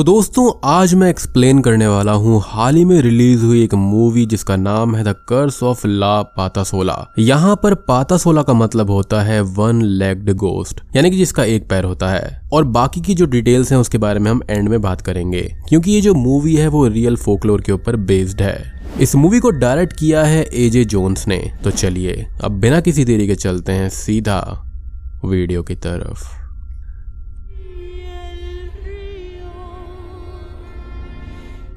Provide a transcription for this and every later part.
तो दोस्तों, आज मैं एक्सप्लेन करने वाला हूँ, हाल ही में रिलीज़ हुई एक मूवी जिसका नाम है the curse of La Patasola यहाँ पर पातासोला का मतलब होता है वन लेग्ड गोस्ट यानी कि जिसका एक पैर होता है। और बाकी की जो डिटेल्स हैं, उसके बारे में हम एंड में बात करेंगे, क्योंकि ये जो मूवी है, वो रियल फोकलोर के ऊपर बेस्ड है। इस मूवी को डायरेक्ट किया है एजे जोन्स ने। तो चलिए, अब बिना किसी देरी के चलते हैं सीधा वीडियो की तरफ़।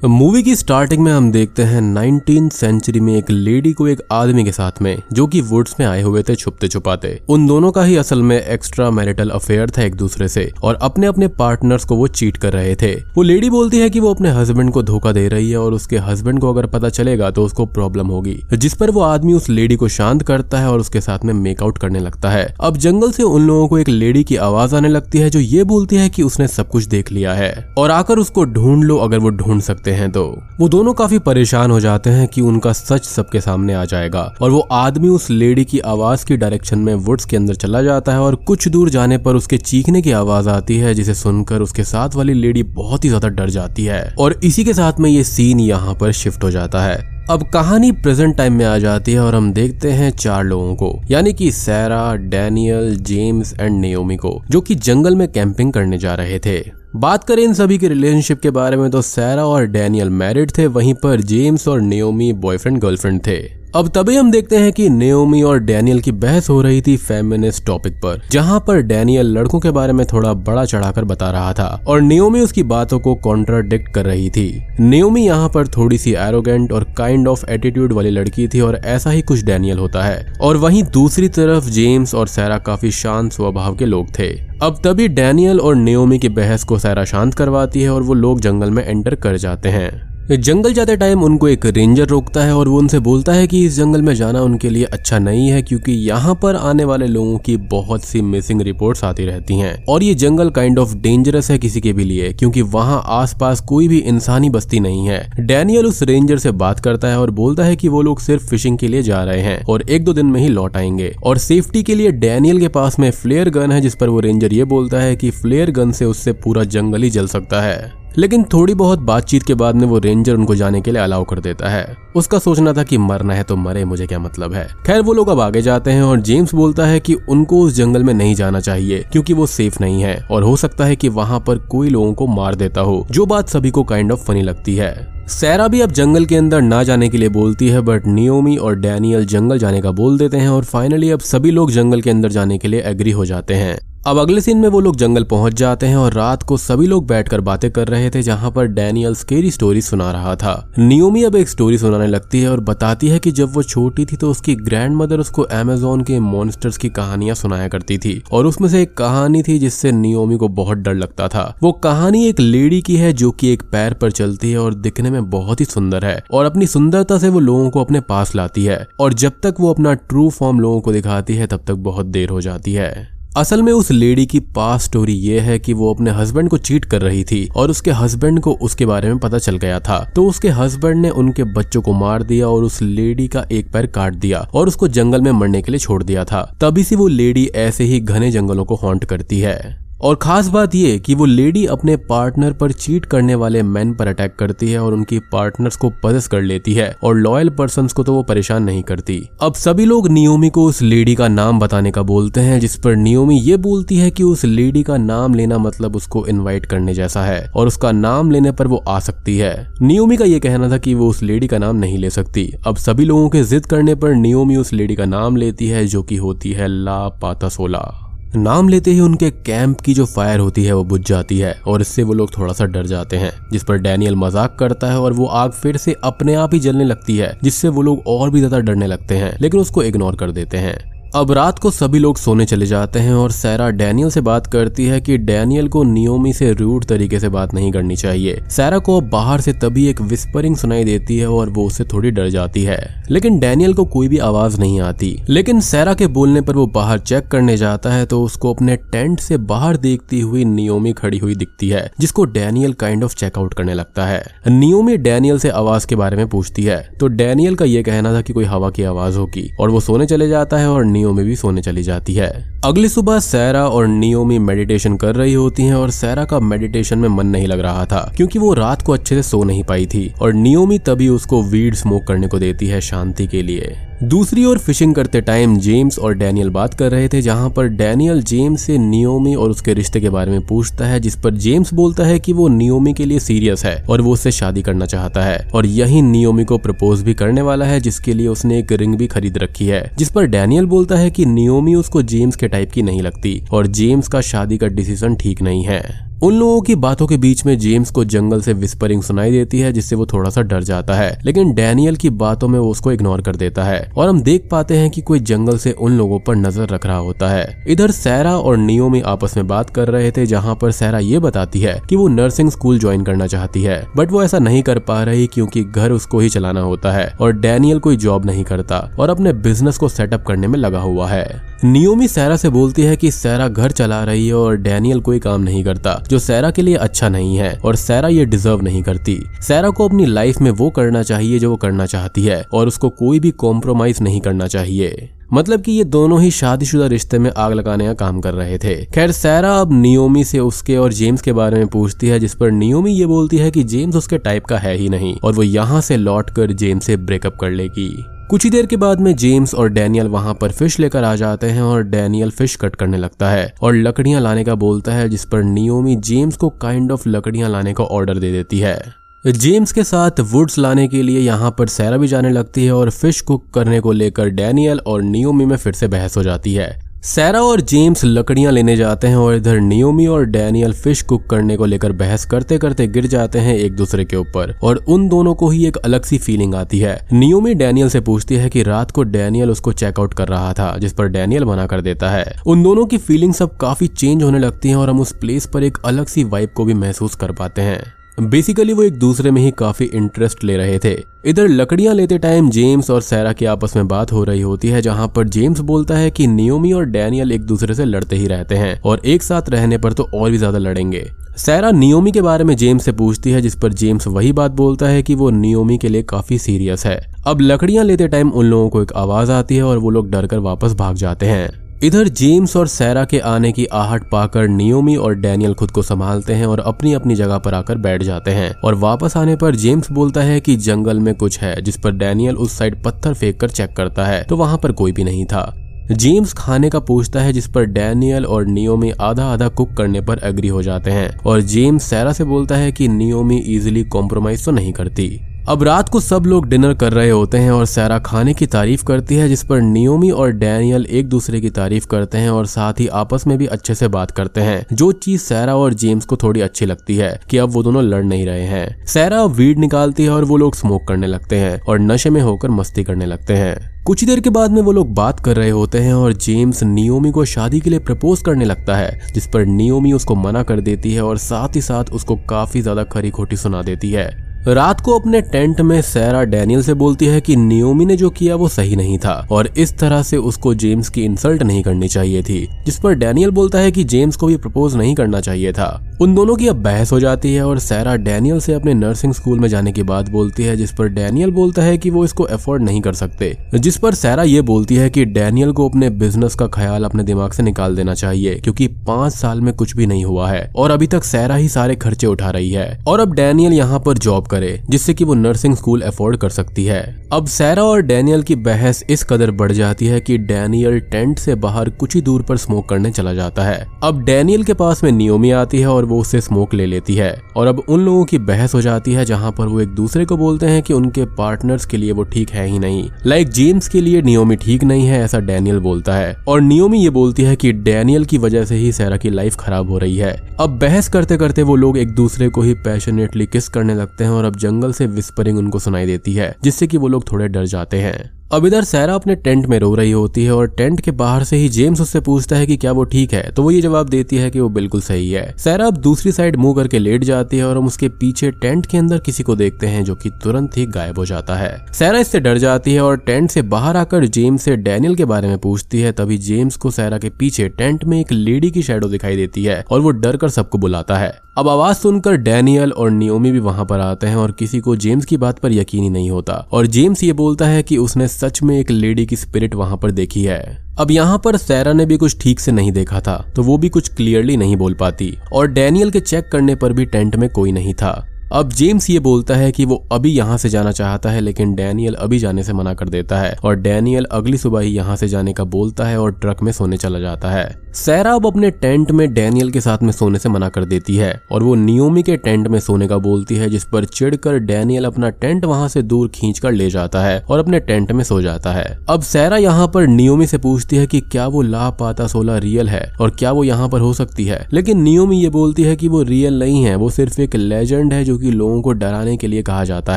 मूवी की स्टार्टिंग में हम देखते हैं नाइनटीन सेंचुरी में एक लेडी को एक आदमी के साथ में, जो कि वुड्स में आए हुए थे छुपते छुपाते। उन दोनों का ही असल में एक्स्ट्रा मैरिटल अफेयर था एक दूसरे से, और अपने अपने पार्टनर्स को वो चीट कर रहे थे। वो लेडी बोलती है कि वो अपने हस्बैंड को धोखा दे रही है, और उसके हस्बैंड को अगर पता चलेगा तो उसको प्रॉब्लम होगी, जिस पर वो आदमी उस लेडी को शांत करता है और उसके साथ में मेकआउट करने लगता है। अब जंगल से उन लोगों को एक लेडी की आवाज़ आने लगती है, जो ये बोलती है की उसने सब कुछ देख लिया है, और आकर उसको ढूंढ लो अगर वो ढूंढ सकते हैं तो। वो दोनों काफ़ी परेशान हो जाते हैं कि उनका सच सबके सामने आ जाएगा और वो आदमी उस लेडी की आवाज़ की डायरेक्शन में वुड्स के अंदर चला जाता है और कुछ दूर जाने पर उसके चीखने की आवाज़ आती है, जिसे सुनकर उसके साथ वाली लेडी बहुत ही ज़्यादा डर जाती है और इसी के साथ में ये सीन यहाँ पर शिफ्ट हो जाता है। अब कहानी प्रेजेंट टाइम में आ जाती है और हम देखते हैं चार लोगों को, यानी कि Sarah Daniel James and Naomi को, जो कि जंगल में कैंपिंग करने जा रहे थे। बात करें इन सभी के रिलेशनशिप के बारे में तो सैरा और डैनियल मैरिड थे, वहीं पर जेम्स और नियोमी बॉयफ्रेंड गर्लफ्रेंड थे। अब तभी हम देखते हैं कि नेओमी और डैनियल की बहस हो रही थी फेमिनिस्ट टॉपिक पर, जहाँ पर डैनियल लड़कों के बारे में थोड़ा बड़ा चढ़ाकर बता रहा था, और नियोमी उसकी बातों को कॉन्ट्राडिक्ट कर रही थी। नियोमी यहाँ पर थोड़ी सी एरोगेंट और काइंड ऑफ़ एटीट्यूड वाली लड़की थी, और ऐसा ही कुछ डैनियल होता है। और वहीं दूसरी तरफ़ जेम्स और सैरा काफ़ी शांत स्वभाव के लोग थे। अब तभी डैनियल और नियोमी की बहस को सैरा शांत करवाती है, और वो लोग जंगल में एंटर कर जाते हैं। जंगल जाते टाइम उनको एक रेंजर रोकता है और वो उनसे बोलता है कि इस जंगल में जाना उनके लिए अच्छा नहीं है क्योंकि यहाँ पर आने वाले लोगों की बहुत सी मिसिंग रिपोर्ट्स आती रहती हैं। और ये जंगल काइंड ऑफ़ डेंजरस है किसी के भी लिए, क्योंकि वहाँ आसपास कोई भी इंसानी बस्ती नहीं है। डैनियल उस रेंजर से बात करता है और बोलता है की वो लोग सिर्फ़ फिशिंग के लिए जा रहे हैं और एक दो दिन में ही लौट आएँगे। और सेफ्टी के लिए डैनियल के पास में फ्लेयर गन है, जिस पर वो रेंजर ये बोलता है की फ्लेयर गन से उससे पूरा जंगल ही जल सकता है। लेकिन थोड़ी बहुत बातचीत के बाद में वो रेंजर उनको जाने के लिए अलाउ कर देता है। उसका सोचना था कि मरना है तो मरे, मुझे क्या मतलब है? खैर, वो लोग अब आगे जाते हैं और जेम्स बोलता है कि उनको उस जंगल में नहीं जाना चाहिए, क्योंकि वो सेफ़ नहीं है। और हो सकता है कि वहाँ पर कोई लोगों को मार देता हो, जो बात सभी को काइंड ऑफ़ फनी लगती है। सैरा भी अब जंगल के अंदर ना जाने के लिए बोलती है बट नियोमी और डैनियल जंगल जाने का बोल देते हैं और फाइनली अब सभी लोग जंगल के अंदर जाने के लिए एग्री हो जाते हैं। अब अगले सीन में वो लोग जंगल पहुँच जाते हैं और रात को सभी लोग बैठकर बातें कर रहे थे, जहाँ पर डैनियल स्केरी स्टोरी सुना रहा था। नियोमी अब एक स्टोरी सुनाने लगती है और बताती है कि जब वो छोटी थी तो उसकी ग्रैंड मदर उसको अमेजोन के मॉन्स्टर्स की कहानियाँ सुनाया करती थी और उसमें से एक कहानी थी जिससे नियोमी को बहुत डर लगता था। वो कहानी एक लेडी की है जो की एक पैर पर चलती है और दिखने में बहुत ही सुंदर है और अपनी सुंदरता से वो लोगों को अपने पास लाती है और जब तक वो अपना ट्रू फॉर्म लोगों को दिखाती है, तब तक बहुत देर हो जाती है। असल में उस लेडी की पास स्टोरी ये है कि वो अपने हस्बैंड को चीट कर रही थी और उसके हस्बैंड को उसके बारे में पता चल गया था। तो उसके हस्बैंड ने उनके बच्चों को मार दिया और उस लेडी का एक पैर काट दिया और उसको जंगल में मरने के लिए छोड़ दिया था। तभी से वो लेडी ऐसे ही घने जंगलों को हॉन्ट करती है। और खास बात यह कि वो लेडी अपने पार्टनर पर चीट करने वाले मैन पर अटैक करती है और उनकी पार्टनर्स को पजस कर लेती है और लॉयल पर्सन को तो वो परेशान नहीं करती। अब सभी लोग नियोमी को उस लेडी का नाम बताने का बोलते हैं, जिस पर नियोमी ये बोलती है कि उस लेडी का नाम लेना मतलब उसको इन्वाइट करने जैसा है और उसका नाम लेने पर वो आ सकती है। नियोमी का ये कहना था कि वो उस लेडी का नाम नहीं ले सकती। अब सभी लोगों के जिद करने पर नियोमी उस लेडी का नाम लेती है, जो की होती है ला पाता सोला। नाम लेते ही उनके कैंप की जो फायर होती है वो बुझ जाती है और इससे वो लोग थोड़ा सा डर जाते हैं, जिस पर डैनियल मज़ाक करता है और वो आग फिर से अपने आप ही जलने लगती है, जिससे वो लोग और भी ज़्यादा डरने लगते हैं, लेकिन उसको इग्नोर कर देते हैं। अब रात को सभी लोग सोने चले जाते हैं और सैरा डैनियल से बात करती है कि डैनियल को नियोमी से रूट तरीके से बात नहीं करनी चाहिए। सैरा को बाहर से तभी एक विस्परिंग सुनाई देती है और वो उससे थोड़ी डर जाती है। लेकिन डैनियल को कोई भी आवाज़ नहीं आती। लेकिन सैरा के बोलने पर वो बाहर चेक करने जाता है तो उसको अपने टेंट से बाहर देखती हुई नियोमी खड़ी हुई दिखती है, जिसको डैनियल काइंड ऑफ़ चेकआउट करने लगता है। नियोमी डैनियल से आवाज़ के बारे में पूछती है तो डैनियल का ये कहना था कि कोई हवा की आवाज़ होगी, और वो सोने चले जाता है और नियोमी भी सोने चली जाती है। अगली सुबह सैरा और नियोमी मेडिटेशन कर रही होती हैं और सैरा का मेडिटेशन में मन नहीं लग रहा था, क्योंकि वो रात को अच्छे से सो नहीं पाई थी और नियोमी तभी उसको वीड स्मोक करने को देती है शांति के लिए। दूसरी ओर फिशिंग करते टाइम जेम्स और डैनियल बात कर रहे थे, जहाँ पर डैनियल जेम्स से नियोमी और उसके रिश्ते के बारे में पूछता है, जिस पर जेम्स बोलता है कि वो नियोमी के लिए सीरियस है और वो उससे शादी करना चाहता है। और यही नियोमी को प्रपोज भी करने वाला है, जिसके लिए उसने एक रिंग भी खरीद रखी है, जिस पर डैनियल बोलता है कि नियोमी उसको जेम्स के टाइप की नहीं लगती और जेम्स का शादी का डिसीज़न ठीक नहीं है। उन लोगों की बातों के बीच में जेम्स को जंगल से विस्परिंग सुनाई देती है, जिससे वो थोड़ा सा डर जाता है, लेकिन डैनियल की बातों में वो उसको इग्नोर कर देता है, और हम देख पाते हैं कि कोई जंगल से उन लोगों पर नज़र रख रहा होता है। इधर सैरा और नियोमी आपस में बात कर रहे थे, जहाँ पर सैरा ये बताती है की वो नर्सिंग स्कूल ज्वाइन करना चाहती है, बट वो ऐसा नहीं कर पा रही क्योंकि घर उसको ही चलाना होता है, और डैनियल कोई जॉब नहीं करता, और अपने बिज़नेस को सेटअप करने में लगा हुआ है। नियोमी सैरा से बोलती है कि सैरा घर चला रही है और डैनियल कोई काम नहीं करता, जो सैरा के लिए अच्छा नहीं है, और सैरा ये डिजर्व नहीं करती। सैरा को अपनी लाइफ में वो करना चाहिए जो वो करना चाहती है, और उसको कोई भी कॉम्प्रोमाइज नहीं करना चाहिए। मतलब कि ये दोनों ही शादीशुदा रिश्ते में आग लगाने का काम कर रहे थे। खैर, सैरा अब नियोमी से उसके और जेम्स के बारे में पूछती है, जिस पर नियोमी ये बोलती है कि जेम्स उसके टाइप का है ही नहीं, और वो यहाँ से लौट कर जेम्स से ब्रेकअप कर लेगी। कुछ ही देर के बाद में जेम्स और डैनियल वहाँ पर फ़िश लेकर आ जाते हैं और डैनियल फ़िश कट करने लगता है और लकड़ियाँ लाने का बोलता है, जिस पर नियोमी जेम्स को काइंड ऑफ़ लकड़ियाँ लाने का ऑर्डर दे देती है। जेम्स के साथ वुड्स लाने के लिए यहाँ पर सैरा भी जाने लगती है और फ़िश कुक करने को लेकर डैनियल और नियोमी में फिर से बहस हो जाती है। सैरा और जेम्स लकड़ियाँ लेने जाते हैं और इधर नियोमी और डैनियल फ़िश कुक करने को लेकर बहस करते करते गिर जाते हैं एक दूसरे के ऊपर, और उन दोनों को ही एक अलग सी फीलिंग आती है। नियोमी डैनियल से पूछती है कि रात को डैनियल उसको चेकआउट कर रहा था, जिस पर डैनियल मना कर देता है। उन दोनों की फीलिंग सब काफ़ी चेंज होने लगती है और हम उस प्लेस पर एक अलग सी वाइब को भी महसूस कर पाते हैं। बेसिकली वो एक दूसरे में ही काफ़ी इंटरेस्ट ले रहे थे। इधर लकड़ियाँ लेते टाइम जेम्स और सैरा की आपस में बात हो रही होती है, जहाँ पर जेम्स बोलता है कि नियोमी और डैनियल एक दूसरे से लड़ते ही रहते हैं, और एक साथ रहने पर तो और भी ज़्यादा लड़ेंगे। सैरा नियोमी के बारे में जेम्स से पूछती है, जिस पर जेम्स वही बात बोलता है कि वो नियोमी के लिए काफ़ी सीरियस है। अब लकड़ियाँ लेते टाइम उन लोगों को एक आवाज़ आती है और वो लोग डर वापस भाग जाते हैं। इधर जेम्स और सैरा के आने की आहट पाकर नियोमी और डैनियल खुद को संभालते हैं और अपनी अपनी जगह पर आकर बैठ जाते हैं और वापस आने पर जेम्स बोलता है कि जंगल में कुछ है, जिस पर डैनियल उस साइड पत्थर फेंक कर चेक करता है तो वहाँ पर कोई भी नहीं था। जेम्स खाने का पूछता है, जिस पर डैनियल और नियोमी आधा आधा कुक करने पर एग्री हो जाते हैं और जेम्स सैरा से बोलता है कि नियोमी इजिली कॉम्प्रोमाइज तो नहीं करती। अब रात को सब लोग डिनर कर रहे होते हैं और सैरा खाने की तारीफ़ करती है, जिस पर नियोमी और डैनियल एक दूसरे की तारीफ़ करते हैं और साथ ही आपस में भी अच्छे से बात करते हैं। जो चीज़ सैरा और जेम्स को थोड़ी अच्छी लगती है कि अब वो दोनों लड़ नहीं रहे हैं। सैरा वीड निकालती है और वो लोग स्मोक करने लगते हैं और नशे में होकर मस्ती करने लगते हैं। कुछ ही देर के बाद में वो लोग बात कर रहे होते हैं और जेम्स नियोमी को शादी के लिए प्रपोज करने लगता है, जिस पर नियोमी उसको मना कर देती है और साथ ही साथ उसको काफ़ी ज़्यादा खरी खोटी सुना देती है। रात को अपने टेंट में सैरा डैनियल से बोलती है कि नियोमी ने जो किया वो सही नहीं था, और इस तरह से उसको जेम्स की इंसल्ट नहीं करनी चाहिए थी, जिस पर डैनियल बोलता है कि जेम्स को भी प्रपोज नहीं करना चाहिए था। उन दोनों की अब बहस हो जाती है, और सैरा डैनियल से अपने नर्सिंग स्कूल में जाने की बात बोलती है, जिस पर डैनियल बोलता है कि वो इसको अफोर्ड नहीं कर सकते, जिस पर सैरा ये बोलती है कि डैनियल को अपने बिज़नेस का ख्याल अपने दिमाग से निकाल देना चाहिए, क्योंकि पाँच साल में कुछ भी नहीं हुआ है, और अभी तक सैरा ही सारे खर्चे उठा रही है। और अब डैनियल यहाँ पर जॉब करे, जिससे कि वो नर्सिंग स्कूल अफोर्ड कर सकती है। अब सैरा और डैनियल की बहस इस कदर बढ़ जाती है कि डैनियल टेंट से बाहर कुछ ही दूर पर स्मोक करने चला जाता है। अब डैनियल के पास में नियोमी आती है और वो उससे स्मोक ले लेती है। और अब उन लोगों की बहस हो जाती है, जहाँ पर वो एक दूसरे को बोलते हैं कि उनके पार्टनर्स के लिए वो ठीक है ही नहीं। लाइक जेम्स के लिए नियोमी ठीक नहीं है, ऐसा डैनियल बोलता है। और नियोमी ये बोलती है कि डैनियल की वजह से ही सैरा की लाइफ खराब हो रही है। अब बहस करते करते वो लोग एक दूसरे को ही पैशनेटली किस करने लगते हैं और अब जंगल से विस्परिंग उनको सुनाई देती है, जिससे कि वो लोग थोड़े डर जाते हैं। अब इधर सैरा अपने टेंट में रो रही होती है और टेंट के बाहर से ही जेम्स उससे पूछता है कि क्या वो ठीक है? तो वो ये जवाब देती है कि वो बिल्कुल सही है। सैरा अब दूसरी साइड मुँह करके लेट जाती है और हम उसके पीछे टेंट के अंदर किसी को देखते हैं जो कि तुरंत ही गायब हो जाता है। सैरा इससे डर जाती है और टेंट से बाहर आकर जेम्स से डैनियल के बारे में पूछती है, तभी जेम्स को सैरा के पीछे टेंट में एक लेडी की शेडो दिखाई देती है और वो डर कर सबको बुलाता है। अब आवाज़ सुनकर डैनियल और नियोमी भी वहाँ पर आते हैं और किसी को जेम्स की बात पर यकीन ही नहीं होता। और जेम्स ये बोलता है कि उसने सच में एक लेडी की स्पिरिट वहाँ पर देखी है। अब यहाँ पर सैरा ने भी कुछ ठीक से नहीं देखा था तो वो भी कुछ क्लियरली नहीं बोल पाती, और डैनियल के चेक करने पर भी टेंट में कोई नहीं था। अब जेम्स ये बोलता है कि वो अभी यहाँ से जाना चाहता है, लेकिन डैनियल अभी जाने से मना कर देता है, और डैनियल अगली सुबह ही यहाँ से जाने का बोलता है और ट्रक में सोने चला जाता है। सैरा अब अपने टेंट में डैनियल के साथ में सोने से मना कर देती है और वो नियोमी के टेंट में सोने का बोलती है, जिस पर चिढ़कर डैनियल अपना टेंट वहाँ से दूर खींच कर ले जाता है और अपने टेंट में सो जाता है। अब सैरा यहाँ पर नियोमी से पूछती है कि क्या वो लापाता सोला रियल है और क्या वो यहाँ पर हो सकती है? लेकिन नियोमी ये बोलती है कि वो रियल नहीं है, वो सिर्फ़ एक लेजेंड है जो कि लोगों को डराने के लिए कहा जाता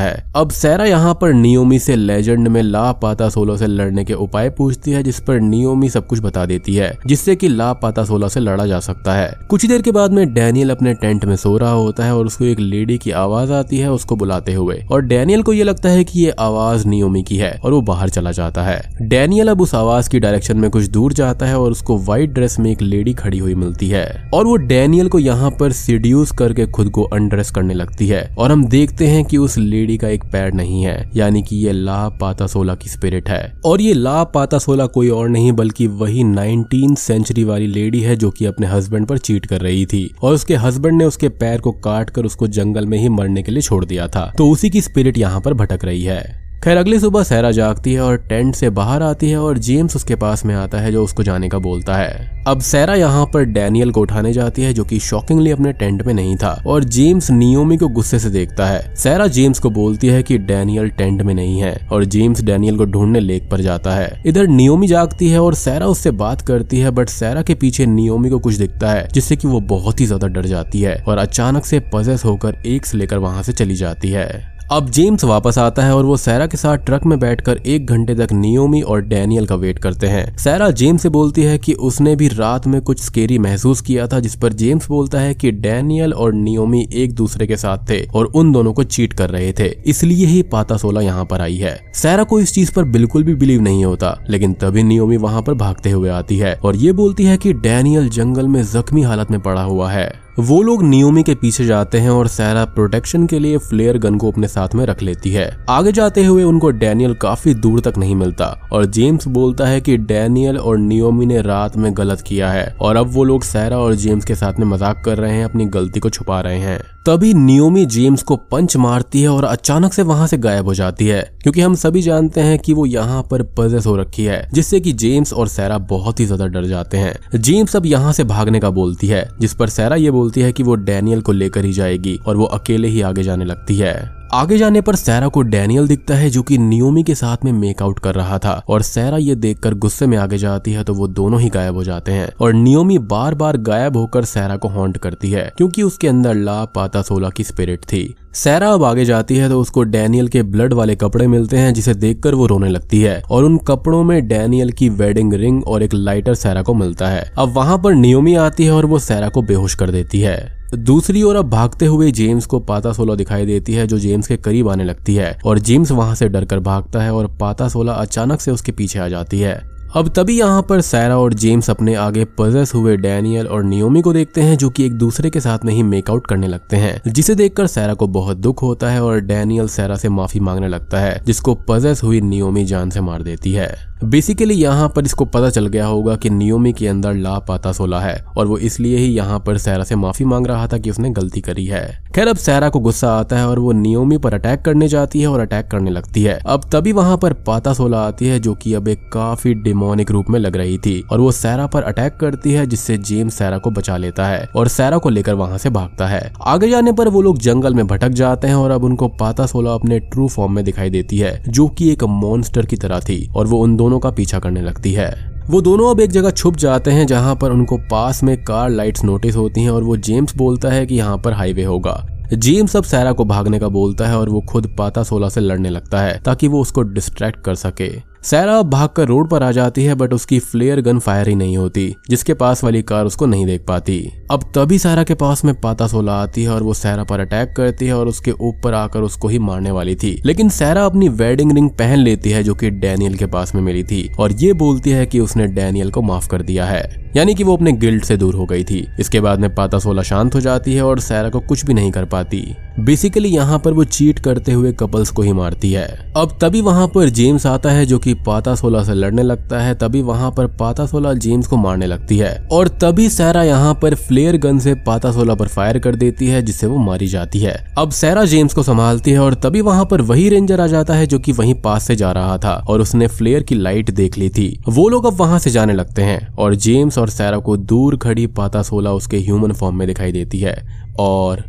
है। अब सैरा यहाँ पर नियोमी से लेजेंड में लापाता सोलो से लड़ने के उपाय पूछती है, जिस पर नियोमी सब कुछ बता देती है, जिससे की पाता सोलह से लड़ा जा सकता है। कुछ ही देर के बाद में डैनियल अपने टेंट में सो रहा होता है और उसको एक लेडी की आवाज़ आती है उसको बुलाते हुए। और डैनियल को ये लगता है कि ये आवाज़ नियोमी की है और वो बाहर चला जाता है। डैनियल अब उस आवाज़ की डायरेक्शन में कुछ दूर जाता है और उसको व्हाइट ड्रेस में एक लेडी खड़ी हुई मिलती है। और वो डैनियल को यहाँ पर सीड्यूस करके खुद को अनड्रेस करने लगती है। और हम देखते हैं कि उस लेडी का एक पैर नहीं है, यानी कि ये ला पाता सोला की स्पिरिट है। और ये ला पाता सोला कोई और नहीं, बल्कि वही नाइनटीन सेंचुरी वाली लेडी है जो कि अपने हस्बैंड पर चीट कर रही थी और उसके हस्बैंड ने उसके पैर को काट कर उसको जंगल में ही मरने के लिए छोड़ दिया था। तो उसी की स्पिरिट यहाँ पर भटक रही है। खैर, अगली सुबह सहरा जागती है और टेंट से बाहर आती है और जेम्स उसके पास में आता है जो उसको जाने का बोलता है। अब सैरा यहाँ पर डैनियल को उठाने जाती है जो कि शॉकिंगली अपने टेंट में नहीं था और जेम्स नियोमी को गुस्से से देखता है। सैरा जेम्स को बोलती है कि डैनियल टेंट में नहीं है और जेम्स डैनियल को ढूँढने लेक पर जाता है। इधर नियोमी जागती है और सैरा उससे बात करती है, बट सैरा के पीछे नियोमी को कुछ दिखता है, जिससे की वो बहुत ही ज़्यादा डर जाती है और अचानक से पजेस होकर एक से लेकर वहाँ से चली जाती है। अब जेम्स वापस आता है और वो सैरा के साथ ट्रक में बैठकर एक घंटे तक नियोमी और डैनियल का वेट करते हैं। सैरा जेम्स से बोलती है कि उसने भी रात में कुछ स्केरी महसूस किया था, जिस पर जेम्स बोलता है कि डैनियल और नियोमी एक दूसरे के साथ थे और उन दोनों को चीट कर रहे थे। इसलिए ही पाता सोला यहाँ पर आई है। सैरा को इस चीज़ पर बिल्कुल भी बिलीव नहीं होता, लेकिन तभी नियोमी वहाँ पर भागते हुए आती है और ये बोलती है की डैनियल जंगल में जख्मी हालत में पड़ा हुआ है। वो लोग नियोमी के पीछे जाते हैं और सैरा प्रोटेक्शन के लिए फ्लेयर गन को अपने साथ में रख लेती है। आगे जाते हुए उनको डैनियल काफ़ी दूर तक नहीं मिलता और जेम्स बोलता है कि डैनियल और नियोमी ने रात में गलत किया है और अब वो लोग सैरा और जेम्स के साथ में मज़ाक कर रहे हैं, अपनी गलती को छुपा रहे हैं। तभी नियोमी जेम्स को पंच मारती है और अचानक से वहाँ से गायब हो जाती है, क्योंकि हम सभी जानते हैं कि वो यहाँ पर पजेस हो रखी है, जिससे कि जेम्स और सैरा बहुत ही ज़्यादा डर जाते हैं। जेम्स अब यहाँ से भागने का बोलती है, जिस पर सैरा ये बोलती है कि वो डैनियल को लेकर ही जाएगी और वो अकेले ही आगे जाने लगती है। आगे जाने पर सैरा को डैनियल दिखता है जो कि नियोमी के साथ में मेकआउट कर रहा था और सैरा ये देखकर गुस्से में आगे जाती है तो वो दोनों ही गायब हो जाते हैं और नियोमी बार बार गायब होकर सैरा को हॉन्ट करती है, क्योंकि उसके अंदर ला पाता सोला की स्पिरिट थी। सैरा अब आगे जाती है तो उसको डैनियल के ब्लड वाले कपड़े मिलते हैं, जिसे देखकर वो रोने लगती है। और उन कपड़ों में डैनियल की वेडिंग रिंग और एक लाइटर सैरा को मिलता है। अब वहाँ पर नियोमी आती है और वो सैरा को बेहोश कर देती है। दूसरी ओर अब भागते हुए जेम्स को पाता सोला दिखाई देती है, जो जेम्स के करीब आने लगती है। और जेम्स वहाँ से डरकर भागता है और पाता सोला अचानक से उसके पीछे आ जाती है। अब तभी यहाँ पर सैरा और जेम्स अपने आगे पजेस हुए डैनियल और नियोमी को देखते हैं, जो कि एक दूसरे के साथ में ही मेकआउट करने लगते हैं, जिसे देखकर सैरा को बहुत दुख होता है और डैनियल सैरा से माफ़ी मांगने लगता है, जिसको पजेस हुई नियोमी जान से मार देती है। बेसिकली यहाँ पर इसको पता चल गया होगा कि नियोमी के अंदर ला पाता सोला है, और वो इसलिए ही यहाँ पर सैरा से माफ़ी मांग रहा था कि उसने गलती करी है। खैर, अब सैरा को गुस्सा आता है और वो नियोमी पर अटैक करने जाती है और अटैक करने लगती है। अब तभी वहाँ पर पाता सोला आती है, जो कि अब एक काफ़ी डिमोनिक रूप में लग रही थी और वो सैरा पर अटैक करती है, जिससे जेम्स सैरा को बचा लेता है और सैरा को लेकर वहाँ से भागता है। आगे जाने पर वो लोग जंगल में भटक जाते हैं और अब उनको पाता सोला अपने ट्रू फॉर्म में दिखाई देती है, जो की एक मॉन्स्टर की तरह थी और वो उन दोनों का पीछा करने लगती है। वो दोनों अब एक जगह छुप जाते हैं, जहाँ पर उनको पास में कार लाइट्स नोटिस होती हैं और वो जेम्स बोलता है कि यहाँ पर हाईवे होगा। जेम्स अब सैरा को भागने का बोलता है और वो खुद पाता सोला से लड़ने लगता है, ताकि वो उसको डिस्ट्रैक्ट कर सके। सैरा भागकर रोड पर आ जाती है बट उसकी फ्लेयर गन फायर ही नहीं होती, जिसके पास वाली कार उसको नहीं देख पाती। अब तभी सैरा के पास में पाता सोला आती है और वो सैरा पर अटैक करती है और उसके ऊपर आकर उसको ही मारने वाली थी। लेकिन सैरा अपनी वेडिंग रिंग पहन लेती है, जो कि डैनियल के पास में मिली थी, और ये बोलती है की उसने डैनियल को माफ़ कर दिया है। यानी कि वो अपने गिल्ड से दूर हो गई थी। इसके बाद में पाता सोला शांत हो जाती है और सैरा को कुछ भी नहीं कर पाती। बेसिकली यहाँ पर वो चीट करते हुए कपल्स को ही मारती है। अब तभी वहाँ पर जेम्स आता है, जो कि की पाता सोला से लड़ने लगता है, तभी वहाँ पर पाता सोला जेम्स को मारने लगती है। और तभी सैरा यहाँ पर फ्लेयर गन से पाता सोला पर फायर कर देती है, जिससे वो मारी जाती है। अब सैरा जेम्स को संभालती है और तभी वहाँ पर वही रेंजर आ जाता है, जो कि वहीं पास से जा रहा था, और उसने फ्लेयर की लाइट देख ली थी। वो लोग अब वहाँ से जाने लगते हैं, और जेम्स और सैरा को दूर खड़ी पाता सोला उसके ह्यूमन फॉर्म में दिखाई देती है, और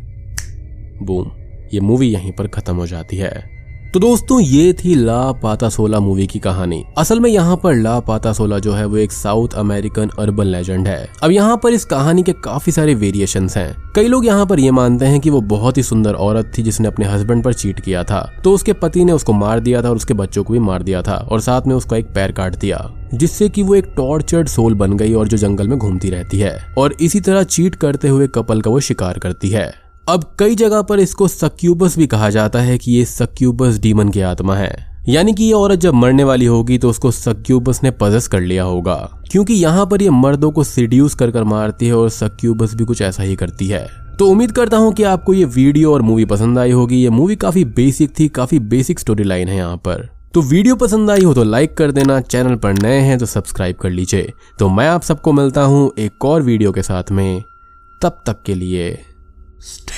बूम, ये मूवी यहीं पर खत्म हो जाती है। तो दोस्तों, ये थी ला पाता सोला मूवी की कहानी। असल में यहाँ पर ला पाता सोला जो है, वो एक साउथ अमेरिकन अर्बन लेजेंड है। अब यहाँ पर इस कहानी के काफ़ी सारे वेरिएशन हैं। कई लोग यहाँ पर ये मानते हैं कि वो बहुत ही सुंदर औरत थी जिसने अपने हस्बैंड पर चीट किया था। तो उसके पति ने उसको मार दिया था और उसके बच्चों को भी मार दिया था और साथ में उसका एक पैर काट दिया, जिससे कि वो एक टॉर्चर्ड सोल बन गई और जो जंगल में घूमती रहती है और इसी तरह चीट करते हुए कपल का वो शिकार करती है। अब कई जगह पर इसको सक्यूबस भी कहा जाता है कि ये सक्यूबस डीमन की आत्मा है। यानी कि ये औरत जब मरने वाली होगी तो उसको सक्यूबस ने पजस कर लिया होगा। क्योंकि यहाँ पर ये मर्दों को सिड्यूस कर कर मारती है और सक्यूबस भी कुछ ऐसा ही करती है। तो उम्मीद करता हूँ कि आपको ये वीडियो और मूवी पसंद आई होगी। ये मूवी काफ़ी बेसिक थी, काफ़ी बेसिक स्टोरी लाइन है यहाँ पर। तो वीडियो पसंद आई हो तो लाइक कर देना। चैनल पर नए हैं तो सब्सक्राइब कर लीजिए। तो मैं आप सबको मिलता हूँ एक और वीडियो के साथ में। तब तक के लिए स्टे